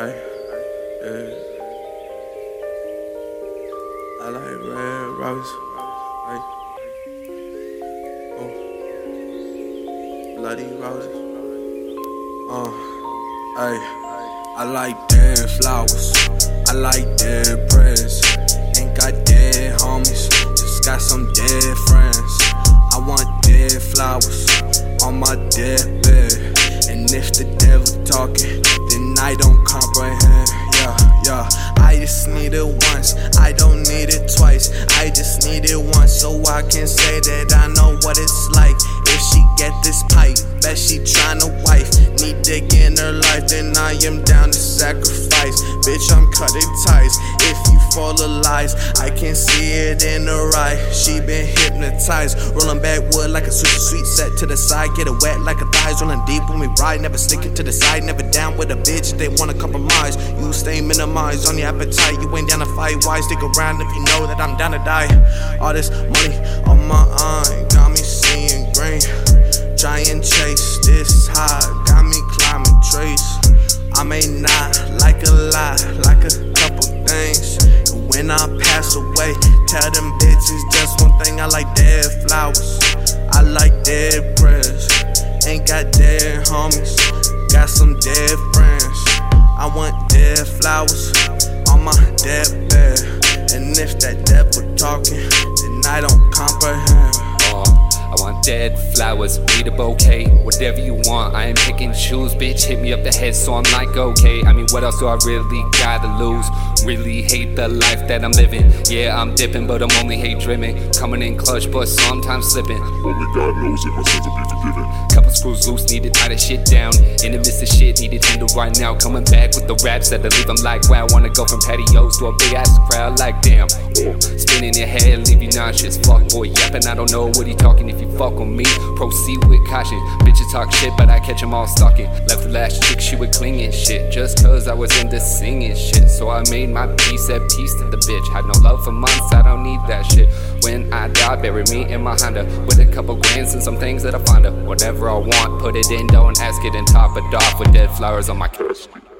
Ay, yeah. I like red roses. Ay. Oh. Bloody roses. Uh. Ay. I like dead flowers. I like dead prayers. Ain't got dead homies. Just got some dead friends. I want dead flowers on my dead bed. And if the need it once, I don't need it twice. I just need it once so I can say that I know what it's like. If she get this pipe, bet she tryna wife. Need dick in her life, then I am down to sacrifice. Bitch, I'm cutting ties. If you full of lies, I can see it in her eye. She been hypnotized, rolling backwood like a super sweet set to the side. Get it wet like a thighs, rolling deep when we ride. Never sticking to the side, never down with a bitch. They wanna compromise, you stay minimized on your appetite. You ain't down to fight. Why stick around if you know that I'm down to die? All this money on my eye got me seeing green. Try and chase this high, got me climbing trees. I may not like a like a couple things. And when I pass away, tell them bitches just one thing. I like dead flowers, I like dead prayers. Ain't got dead homies, got some dead friends. I want dead flowers on my deathbed. And if that devil talking, then I don't comprehend. Want dead flowers, need a bouquet, whatever you want. I ain't picking shoes, bitch. Hit me up the head, so I'm like, okay. I mean, what else do I really gotta lose? Really hate the life that I'm living. Yeah, I'm dipping, but I'm only hate driven. Coming in clutch, but sometimes slipping. Only God knows if my sins will be forgiven. Screws loose, need to tie the shit down. In the midst of shit, need it handled right now. Coming back with the raps that leave them like, wow. Wanna go from patios to a big ass crowd, like damn. Oh, spinning your head, leave you nauseous. Fuck boy, yapping, I don't know what he talking. If you fuck on me, proceed with caution. Bitches talk shit, but I catch them all stalking. Left the last she clinging shit. Just cause I was into singing shit. So I made my peace at peace to the bitch. Had no love for months, I don't need that shit. When I die, bury me in my Honda with a couple grands and some things that I find her. Whatever I want, put it in, don't ask it, and top it off with dead flowers on my casket.